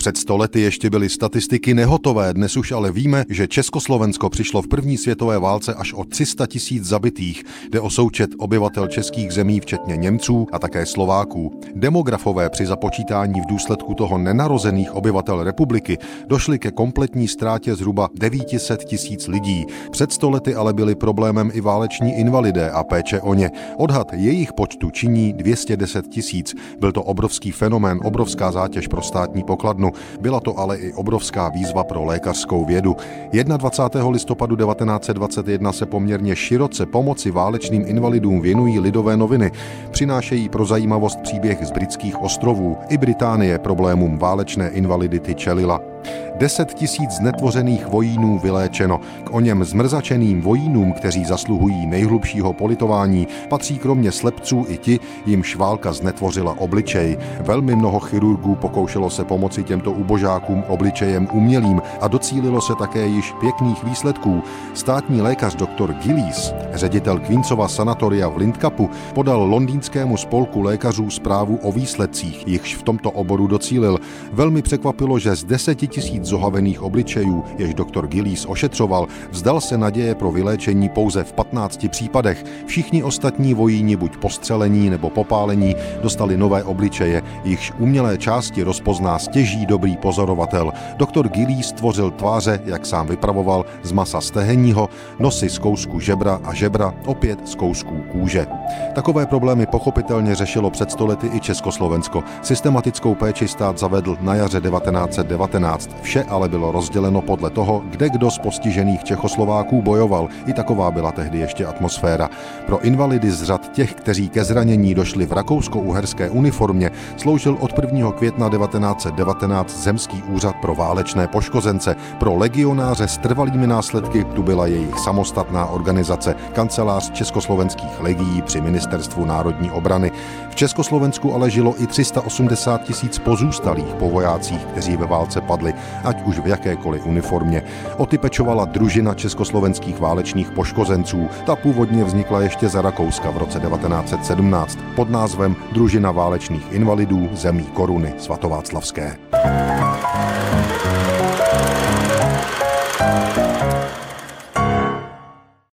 Před stolety ještě byly statistiky nehotové, dnes už ale víme, že Československo přišlo v první světové válce až o 300 tisíc zabitých. Jde o součet obyvatel českých zemí, včetně Němců a také Slováků. Demografové při započítání v důsledku toho nenarozených obyvatel republiky došli ke kompletní ztrátě zhruba 900 tisíc lidí. Před stolety ale byly problémem i váleční invalidé a péče o ně. Odhad jejich počtu činí 210 tisíc. Byl to obrovský fenomén, obrovská zátěž pro státní pokladnu. Byla to ale i obrovská výzva pro lékařskou vědu. 21. listopadu 1921 se poměrně široce pomoci válečným invalidům věnují lidové noviny. Přinášejí pro zajímavost příběh z britských ostrovů. I Británie problémům válečné invalidity čelila. 10 tisíc netvořených vojínů vyléčeno. K o něm zmrzačeným vojínům, kteří zasluhují nejhlubšího politování, patří kromě slepců i ti, jim šválka znetvořila obličej. Velmi mnoho chirurgů pokoušelo se pomoci těmto ubožákům obličejem umělým a docílilo se také již pěkných výsledků. Státní lékař dr. Gillies, ředitel Queensova sanatoria v Lindkapu, podal londýnskému spolku lékařů zprávu o výsledcích, jichž v tomto oboru docílil. Velmi překvapilo, že z 10 tisíc zohavených obličejů, jež doktor Gillies ošetřoval, vzdal se naděje pro vyléčení pouze v 15 případech. Všichni ostatní vojíni, buď postřelení nebo popálení, dostali nové obličeje, jichž umělé části rozpozná stěží dobrý pozorovatel. Doktor Gillies stvořil tváře, jak sám vypravoval, z masa stehenního, nosy z kousku žebra a žebra, opět z kousků kůže. Takové problémy pochopitelně řešilo před stolety i Československo. Systematickou péči stát zavedl na jaře 1919. Vše Vše ale bylo rozděleno podle toho, kde kdo z postižených Čechoslováků bojoval. I taková byla tehdy ještě atmosféra. Pro invalidy z řad těch, kteří ke zranění došli v rakousko-uherské uniformě, sloužil od 1. května 1919 Zemský úřad pro válečné poškozence. Pro legionáře s trvalými následky tu byla jejich samostatná organizace, kancelář československých legií při Ministerstvu národní obrany. V Československu ale žilo i 380 tisíc pozůstalých po vojácích, kteří ve válce padli ať už v jakékoliv uniformě. O ty pečovala družina československých válečných poškozenců. Ta původně vznikla ještě za Rakouska v roce 1917 pod názvem Družina válečných invalidů zemí koruny svatováclavské.